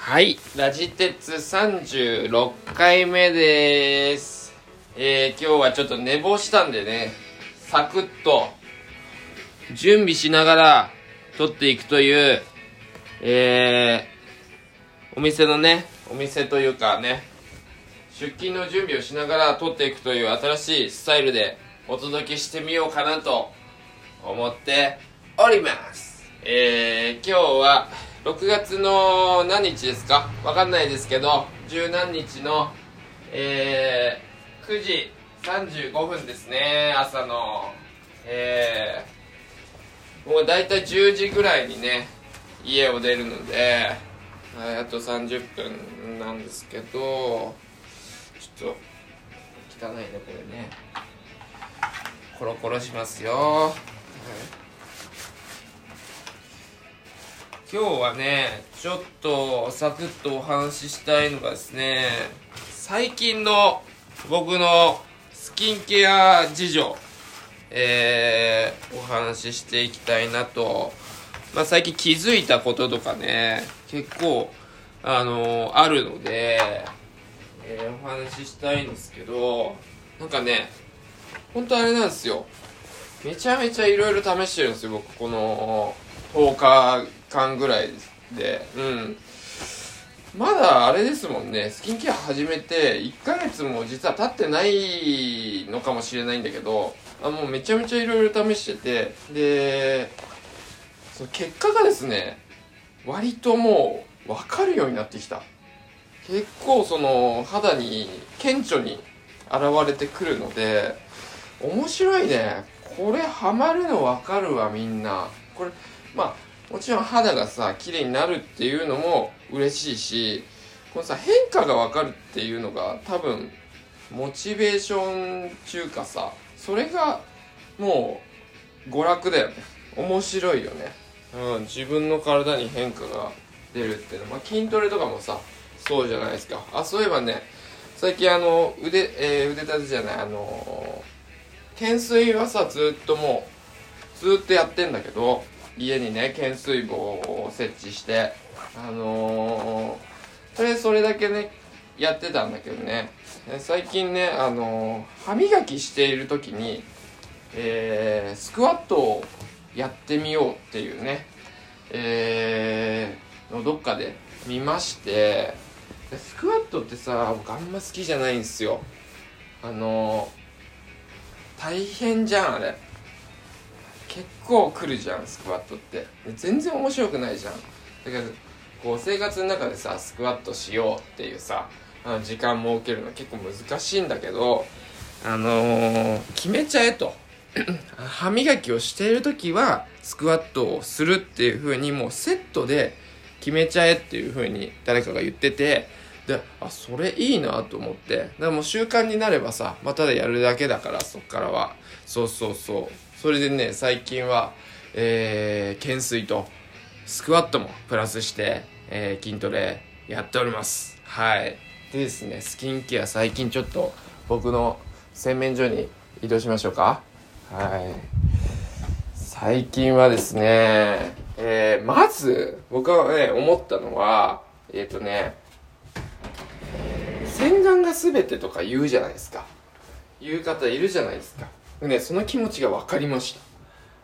はい、ラジ鉄36回目です。えー、今日はちょっと寝坊したんでね、サクッと準備しながら撮っていくという、えー、お店のね、お店というかね、出勤の準備をしながら撮っていくという新しいスタイルでお届けしてみようかなと思っております。えー、今日は6月の何日ですか？わかんないですけど、十何日の、えー、9時35分ですね、朝の。えー、もう大体10時ぐらいにね、家を出るので、はいあと30分なんですけど、ちょっと、汚いね、これね。コロコロしますよ。はい今日はねちょっとサクッとお話ししたいのがですね最近の僕のスキンケア事情えー、お話ししていきたいなと。まあ最近気づいたこととかね結構あのあるので、えーお話ししたいんですけどなんかね本当あれなんですよ。めちゃめちゃいろいろ試してるんですよ僕この10日間ぐらいで。うん。まだあれですもんね。スキンケア始めて1ヶ月も実は経ってないのかもしれないんだけどあもうめちゃめちゃいろいろ試してて。でその結果がですね割ともう分かるようになってきた。結構その肌に顕著に現れてくるので面白いね。これハマるの分かるわみんな。これまあもちろん肌がさ綺麗になるっていうのも嬉しいしこのさ変化が分かるっていうのが多分モチベーション中かさそれがもう娯楽だよね。面白いよね。うん自分の体に変化が出るっていうの。まあ筋トレとかもさそうじゃないですか。あそういえばね最近あの腕、えー腕立てじゃないあの懸垂はさずっともうずっとやってんだけど家にね懸垂棒を設置してあのー、とりあえずそれだけねやってたんだけどね。最近ねあのー歯磨きしている時にえースクワットをやってみようっていうねえーのどっかで見ましてスクワットってさ僕あんま好きじゃないんですよ。あのー大変じゃんあれ。構来るじゃんスクワットって。全然面白くないじゃん。だけどこう生活の中でさスクワットしようっていうさあの時間設けるの結構難しいんだけどあのー決めちゃえと。歯磨きをしている時はスクワットをするっていう風にもうセットで決めちゃえっていう風に誰かが言ってて。であそれいいなと思って。だからもう習慣になればさまただやるだけだからそっからは。そうそうそう。それでね最近はえー、懸垂とスクワットもプラスして、えー筋トレやっております。はい。でですねスキンケア最近ちょっと僕の洗面所に移動しましょうか。はい。最近はですね、えー、まず僕はね思ったのはえっ、とね洗顔が全てとか言うじゃないですか。言う方いるじゃないですか。ねその気持ちが分かりまし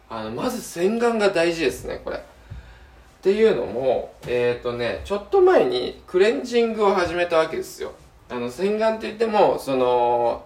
た。あのまず洗顔が大事ですねこれ。っていうのもえっ、とねちょっと前にクレンジングを始めたわけですよ。あの洗顔って言ってもその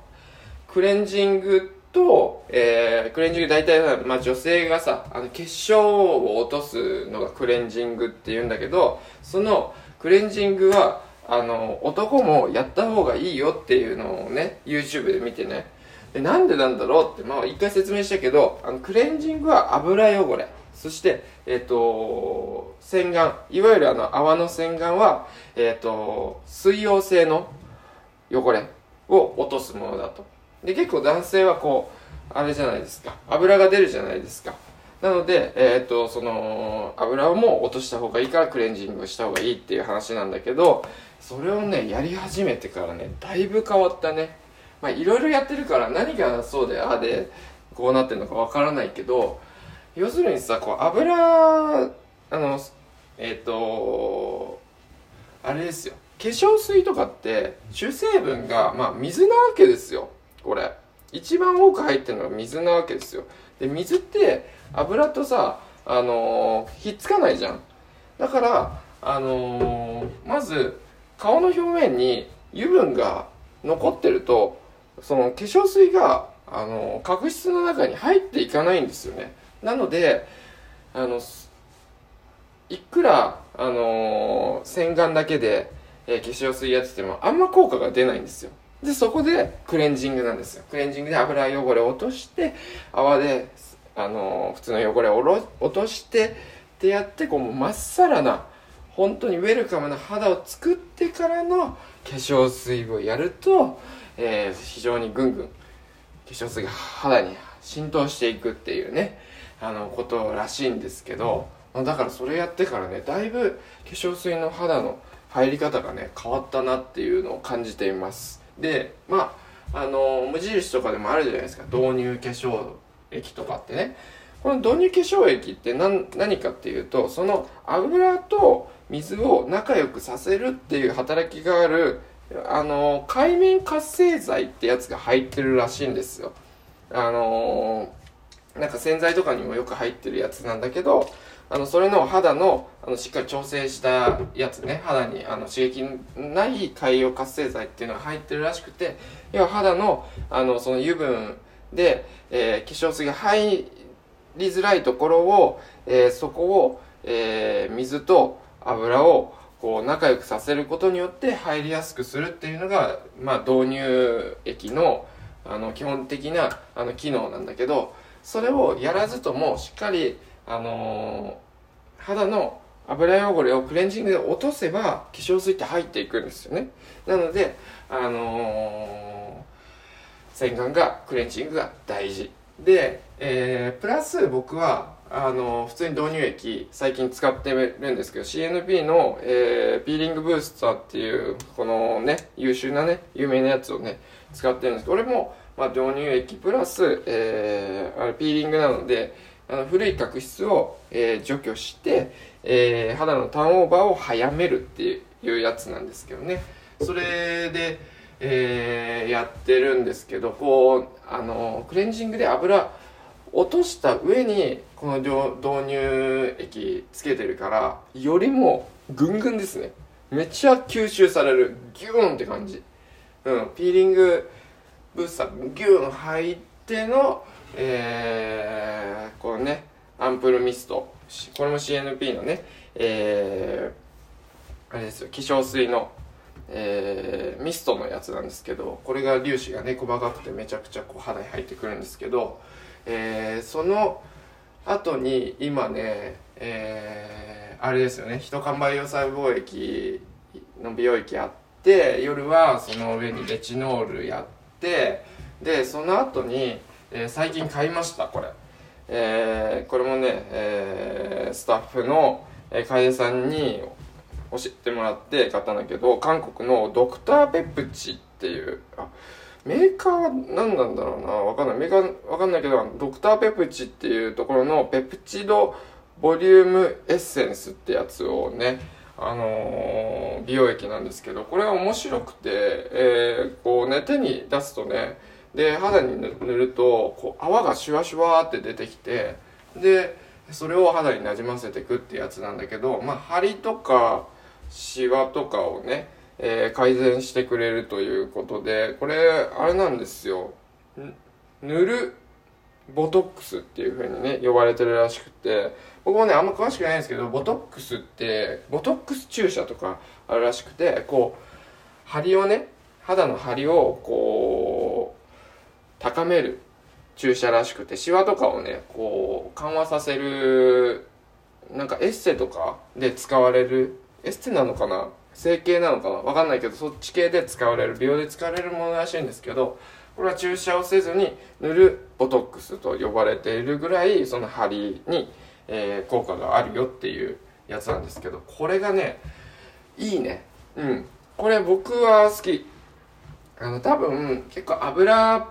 クレンジングと、えー、クレンジング大体、まあ、女性がさあの化粧を落とすのがクレンジングって言うんだけどそのクレンジングはあの男もやった方がいいよっていうのをね YouTube で見てねでなんでなんだろうってまあ一回説明したけどあのクレンジングは油汚れ。そしてえっ、と洗顔。いわゆるあの泡の洗顔はえっ、と水溶性の汚れを落とすものだと。で結構男性はこうあれじゃないですか。油が出るじゃないですか。なので、えっ、と、その、油をもう落とした方がいいからクレンジングした方がいいっていう話なんだけど、それをね、やり始めてからね、だいぶ変わったね。まあ、いろいろやってるから何がそうで、ああで、こうなってるのかわからないけど、要するにさ、こう、油、あの、えっ、と、あれですよ。化粧水とかって主成分がまあ水なわけですよ。これ。一番多く入ってるのが水なわけですよ。で水って油とさあのー、ひっつかないじゃん。だからあのー、まず顔の表面に油分が残ってるとその化粧水があの角質の中に入っていかないんですよね。なのであのいくらあの洗顔だけで、えー、化粧水やっててもあんま効果が出ないんですよ。でそこでクレンジングなんですよ。クレンジングで油汚れを落として泡であの普通の汚れを落としてってやってこうまっさらな本当にウェルカムな肌を作ってからの化粧水をやると、えー、非常にぐんぐん化粧水が肌に浸透していくっていうねあのことらしいんですけどだからそれやってからねだいぶ化粧水の肌の入り方がね変わったなっていうのを感じています。でまああの無印とかでもあるじゃないですか導入化粧液とかってね。この導入化粧液って何何かっていうとその油と水を仲良くさせるっていう働きがあるあの海面活性剤ってやつが入ってるらしいんですよ。あのなんか洗剤とかにもよく入ってるやつなんだけどあのそれの肌のあのしっかり調整したやつね。肌にあの刺激ない海洋活性剤っていうのが入ってるらしくて要は肌のあのその油分で、えー、化粧水が入りづらいところを、えー、そこを、えー、水と油をこう仲良くさせることによって入りやすくするっていうのが、まあ、導入液のあの基本的なあの機能なんだけどそれをやらずともしっかり、あのー、肌の油汚れをクレンジングで落とせば化粧水って入っていくんですよね。なのであのー、洗顔がクレンジングが大事。で、えー、プラス僕はあの普通に導入液最近使ってるんですけど CNP の、えー、ピーリングブースターっていうこのね優秀なね有名なやつをね使ってるんですけど俺も、まあ、導入液プラス、えー、あれピーリングなのであの古い角質を、えー、除去して、えー、肌のターンオーバーを早めるっていうやつなんですけどね。それで、えー、やってるんですけどこうあのクレンジングで油落とした上にこの導入液つけてるからよりもぐんぐんですね。めっちゃ吸収される。ギューンって感じ。うん。ピーリングブースターギューン入ってのえー、このねアンプルミスト。これも CNP のねえー、あれですよ。化粧水のえー、ミストのやつなんですけどこれが粒子がね細かくてめちゃくちゃこう肌に入ってくるんですけどえー、その後に今ね、えー、あれですよねヒトカンバイオ細胞液の美容液やって夜はその上にレチノールやってでその後に、えー、最近買いましたこれ、えー、これもね、えー、スタッフの楓さんに教えてもらって買ったんだけど韓国のドクターペプチっていうあメーカーは何なんだろうな。わかんない。メーカーわかんないけどドクターペプチっていうところのペプチドボリュームエッセンスってやつをねあのー、美容液なんですけどこれが面白くて、えー、こうね手に出すとねで肌に塗るとこう泡がシュワシュワって出てきてでそれを肌になじませていくってやつなんだけどまあ張りとかシワとかをねえー、改善してくれるということで、これ、あれなんですよ。塗るボトックスっていう風にね、呼ばれてるらしくて、僕もね、あんま詳しくないんですけど、ボトックスって、ボトックス注射とかあるらしくて、こう、張りをね、肌の張りを、こう、高める注射らしくて、シワとかをね、こう、緩和させる、なんかエッセとかで使われる、エステなのかな整形なのかわかんないけどそっち系で使われる美容で使われるものらしいんですけどこれは注射をせずに塗るボトックスと呼ばれているぐらいその針に、えー、効果があるよっていうやつなんですけどこれがねいいね。うん。これ僕は好き。あの多分結構油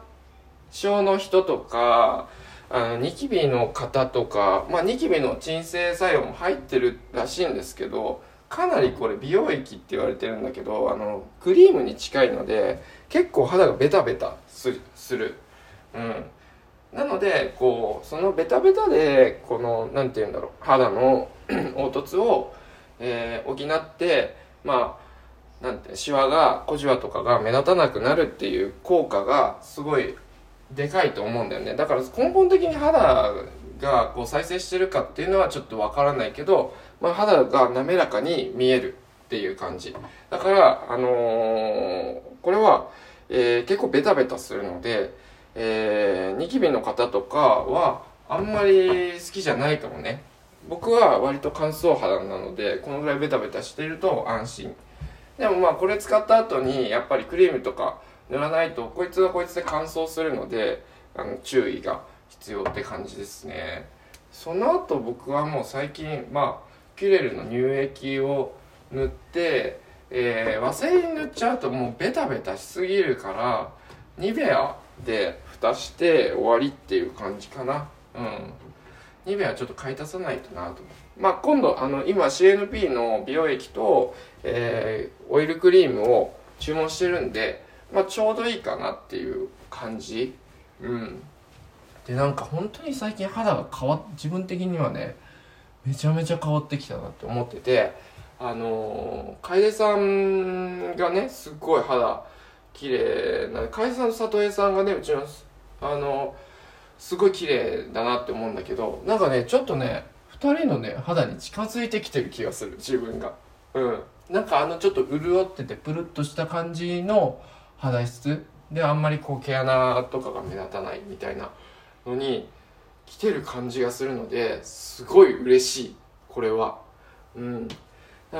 症の人とかあのニキビの方とかまあニキビの鎮静作用も入ってるらしいんですけどかなりこれ美容液って言われてるんだけどあのクリームに近いので結構肌がベタベタするする。うん。なのでこうそのベタベタでこのなんて言うんだろう肌の 凹凸を、えー、補ってまあなんてシワが小じわとかが目立たなくなるっていう効果がすごいでかいと思うんだよね。だから根本的に肌がこう再生してるかっていうのはちょっとわからないけど、まあ、肌が滑らかに見えるっていう感じ。だからあのー、これは、えー、結構ベタベタするのでえー、ニキビの方とかはあんまり好きじゃないかもね。僕は割と乾燥肌なのでこのぐらいベタベタしてると安心。でもまあこれ使った後にやっぱりクリームとか塗らないとこいつはこいつで乾燥するのであの注意が必要って感じですね。その後僕はもう最近まあキュレルの乳液を塗って、えー、ワセリン塗っちゃうともうベタベタしすぎるからニベアで蓋して終わりっていう感じかな。うん。ニベアちょっと買い足さないとなとまあ今度あの今 CNP の美容液と、えー、オイルクリームを注文してるんで、まあ、ちょうどいいかなっていう感じ。うん。でなんか本当に最近肌が変わっ自分的にはねめちゃめちゃ変わってきたなって思っててあの、楓さんがねすっごい肌綺麗な楓さんと里江さんがねうちのあのすごい綺麗だなって思うんだけどなんかねちょっとね2人のね肌に近づいてきてる気がする自分が。うん。なんかあのちょっと潤っててプルッとした感じの肌質であんまりこう毛穴とかが目立たないみたいなのに来てる感じがするのですごい嬉しい。これは。うん。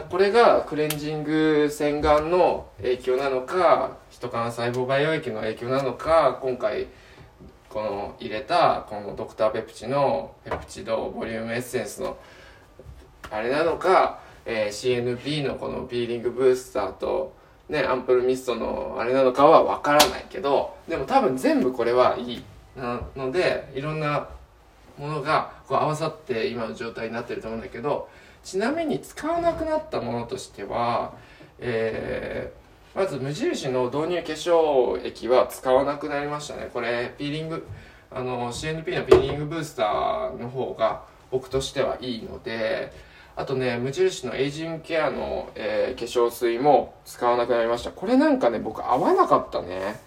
これがクレンジング洗顔の影響なのかヒト幹細胞培養液の影響なのか今回この入れたこのドクターペプチのペプチドボリュームエッセンスのあれなのか、えー、CNP のこのピーリングブースターとねアンプルミストのあれなのかはわからないけどでも多分全部これはいい。なのでいろんなものがこう合わさって今の状態になってると思うんだけどちなみに使わなくなったものとしては、えー、まず無印の導入化粧液は使わなくなりましたね。これピーリングあの CNP のピーリングブースターの方が僕としてはいいのであとね無印のエイジングケアの、えー、化粧水も使わなくなりました。これなんかね僕合わなかったね。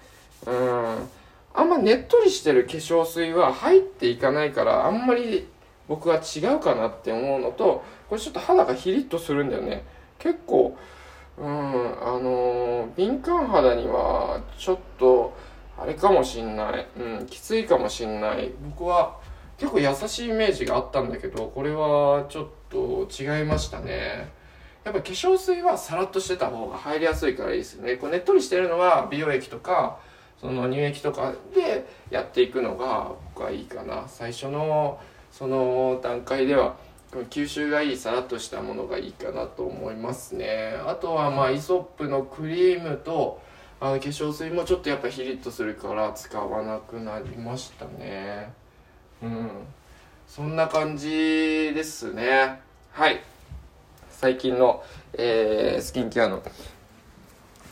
うん。あんまねっとりしてる化粧水は入っていかないからあんまり僕は違うかなって思うのとこれちょっと肌がヒリッとするんだよね。結構うんあのー、敏感肌にはちょっとあれかもしんない。うんきついかもしんない。僕は結構優しいイメージがあったんだけどこれはちょっと違いましたね。やっぱ化粧水はサラッとしてた方が入りやすいからいいですね。これねっとりしてるのは美容液とかその乳液とかでやっていくのが僕はいいかな。最初のその段階では吸収がいいさらっとしたものがいいかなと思いますね。あとはまあイソップのクリームとあの化粧水もちょっとやっぱヒリッとするから使わなくなりましたね。うん。そんな感じですね。はい。最近の、えー、スキンケアの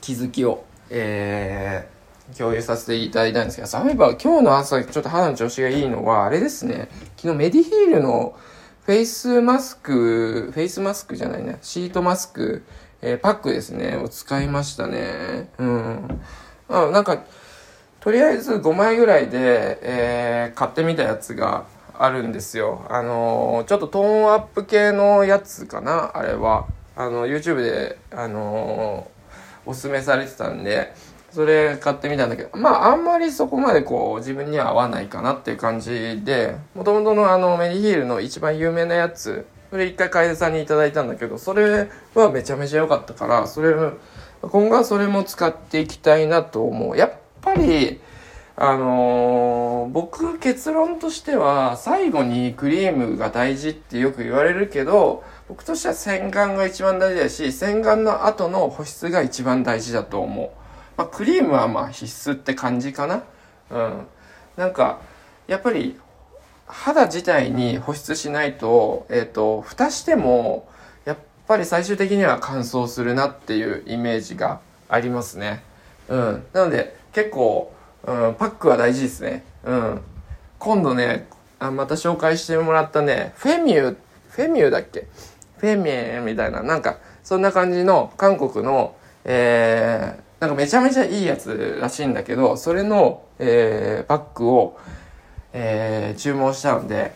気づきをえー共有させていただいたんですけど、そういえば今日の朝ちょっと肌の調子がいいのは、あれですね、昨日メディヒールのフェイスマスク、フェイスマスクじゃないね、シートマスク、えー、パックですね、を使いましたね。うん。あなんか、とりあえず5枚ぐらいで、えー、買ってみたやつがあるんですよ。あのー、ちょっとトーンアップ系のやつかな、あれは。あの、YouTube で、あのー、おすすめされてたんで、それ買ってみたんだけど、まああんまりそこまでこう自分には合わないかなっていう感じで、もともとのあのメリヒールの一番有名なやつ、それ一回楓さんにいただいたんだけど、それはめちゃめちゃ良かったから、それ、今後はそれも使っていきたいなと思う。やっぱり、あのー、僕結論としては最後にクリームが大事ってよく言われるけど、僕としては洗顔が一番大事だし、洗顔の後の保湿が一番大事だと思う。まあ、クリームはまあ必須って感じかな。うん。なんか、やっぱり、肌自体に保湿しないと、えっ、ー、と、蓋しても、やっぱり最終的には乾燥するなっていうイメージがありますね。うん。なので、結構、うん、パックは大事ですね。うん。今度ね、あまた紹介してもらったね、フェミュー、フェミューだっけ？フェミューみたいな、なんか、そんな感じの韓国の、えー、なんかめちゃめちゃいいやつらしいんだけど、それの、えー、パックを、えー、注文したので、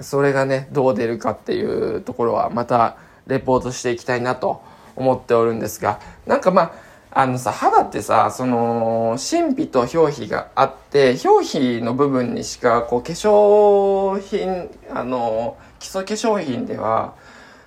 それがね、どう出るかっていうところはまたレポートしていきたいなと思っておるんですが、なんかまあ、あのさ、肌ってさ、その、神秘と表皮があって、表皮の部分にしか、こう、化粧品、あの、基礎化粧品では、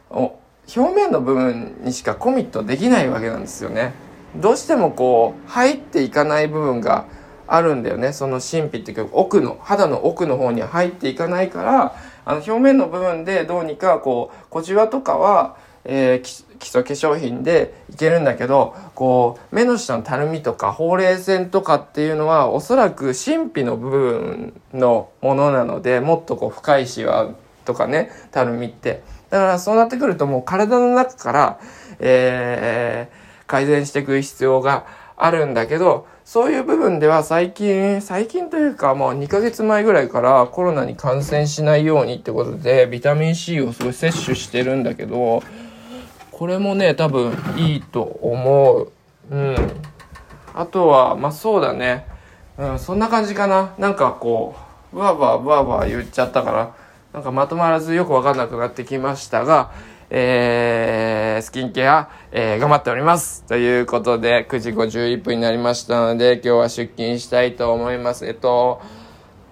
お表面の部分にしかコミットできないわけなんですよね。どうしてもこう、入っていかない部分があるんだよね。その神秘っていうか、奥の、肌の奥の方に入っていかないから、あの、表面の部分でどうにか、こう、小じわとかは、えー、基礎化粧品でいけるんだけど、こう、目の下のたるみとか、ほうれい線とかっていうのは、おそらく神秘の部分のものなので、もっとこう、深いシワとかね、たるみって。だからそうなってくるともう体の中から、えー、改善していく必要があるんだけど、そういう部分では最近、最近というかもう2ヶ月前ぐらいからコロナに感染しないようにってことでビタミン C をすごい摂取してるんだけど、これもね、多分いいと思う。うん。あとは、まあそうだね。うん、そんな感じかな。なんかこう、ブワブワブワブワ言っちゃったから、なんかまとまらずよくわかんなくなってきましたが、えー、スキンケア、えー、頑張っております。ということで、9時51分になりましたので、今日は出勤したいと思います。えっと、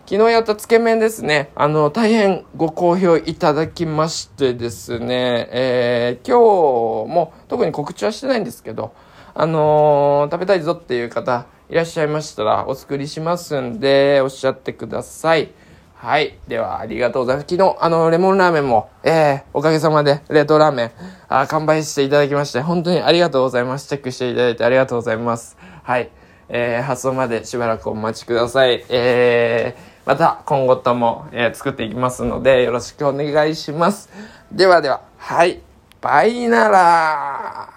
昨日やったつけ麺ですね。あの、大変ご好評いただきましてですね、えー、今日も特に告知はしてないんですけど、あのー、食べたいぞっていう方いらっしゃいましたらお作りしますんで、おっしゃってください。はい。では、ありがとうございます。昨日、あの、レモンラーメンも、ええー、おかげさまで、冷凍ラーメン、あ完売していただきまして、本当にありがとうございます。チェックしていただいてありがとうございます。はい。えー、発送までしばらくお待ちください。えー、また、今後とも、えー、作っていきますので、よろしくお願いします。ではでは、はい。バイなら